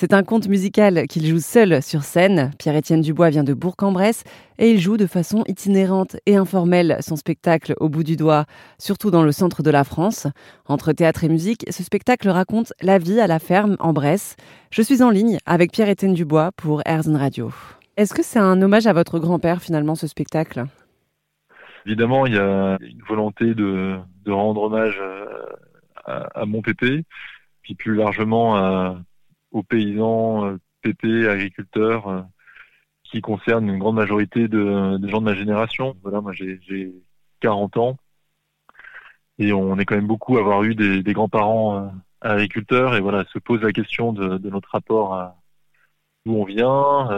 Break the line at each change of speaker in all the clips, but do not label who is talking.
C'est un conte musical qu'il joue seul sur scène. Pierre-Étienne Dubois vient de Bourg-en-Bresse et il joue de façon itinérante et informelle son spectacle au bout du doigt, surtout dans le centre de la France. Entre théâtre et musique, ce spectacle raconte la vie à la ferme en Bresse. Je suis en ligne avec Pierre-Étienne Dubois pour Airzone Radio. Est-ce que c'est un hommage à votre grand-père finalement ce spectacle?
Évidemment, il y a une volonté de, rendre hommage à, à mon pépé, puis plus largement à aux paysans, euh, pépés, agriculteurs, euh, qui concernent une grande majorité de, gens de ma génération. Voilà, moi j'ai 40 ans et on est quand même beaucoup à avoir eu des, grands-parents euh, agriculteurs et voilà, se pose la question de, notre rapport à d'où on vient,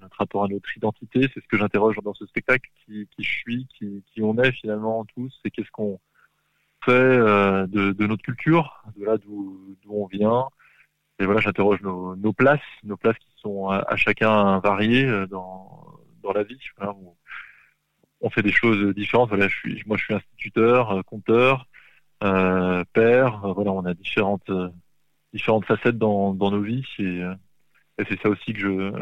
notre rapport à notre identité. C'est ce que j'interroge dans ce spectacle, qui, je suis, qui, on est finalement tous, et qu'est-ce qu'on fait de, notre culture, de là d'où on vient, et voilà, j'interroge nos, nos, places, nos places qui sont à, chacun variées euh, dans, dans la vie. Voilà, on, fait des choses différentes. Voilà, je suis, moi, je suis instituteur, euh, compteur, euh, père. Voilà, on a différentes différentes facettes dans, dans nos vies et, et c'est ça aussi que je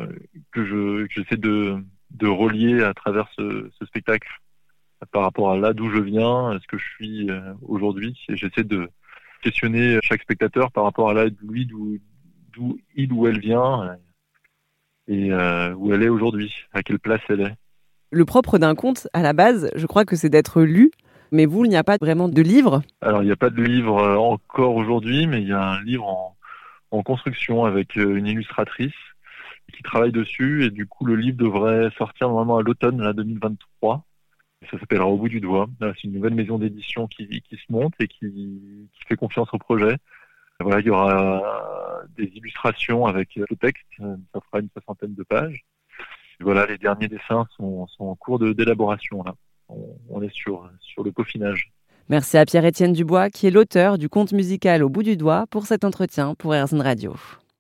que je que j'essaie de de relier à travers ce, ce spectacle par rapport à là d'où je viens, ce que je suis aujourd'hui. Et j'essaie de questionner chaque spectateur par rapport à là, lui, d'où il ou elle vient et euh, où elle est aujourd'hui, à quelle place elle est.
Le propre d'un conte, à la base, je crois que c'est d'être lu. Mais vous, il n'y a pas vraiment de livre
Alors, il n'y a pas de livre euh, encore aujourd'hui, mais il y a un livre en, en construction avec euh, une illustratrice qui travaille dessus. Et du coup, le livre devrait sortir normalement à l'automne, la 2023. Ça s'appellera Au bout du doigt. C'est une nouvelle maison d'édition qui, se monte et qui, fait confiance au projet. Voilà, il y aura des illustrations avec le texte, ça fera une soixantaine de pages. voilà, les derniers dessins sont, en cours d'élaboration. On, est sur, sur le peaufinage.
Merci à Pierre-Étienne Dubois, qui est l'auteur du conte musical Au bout du doigt, pour cet entretien pour RZN Radio.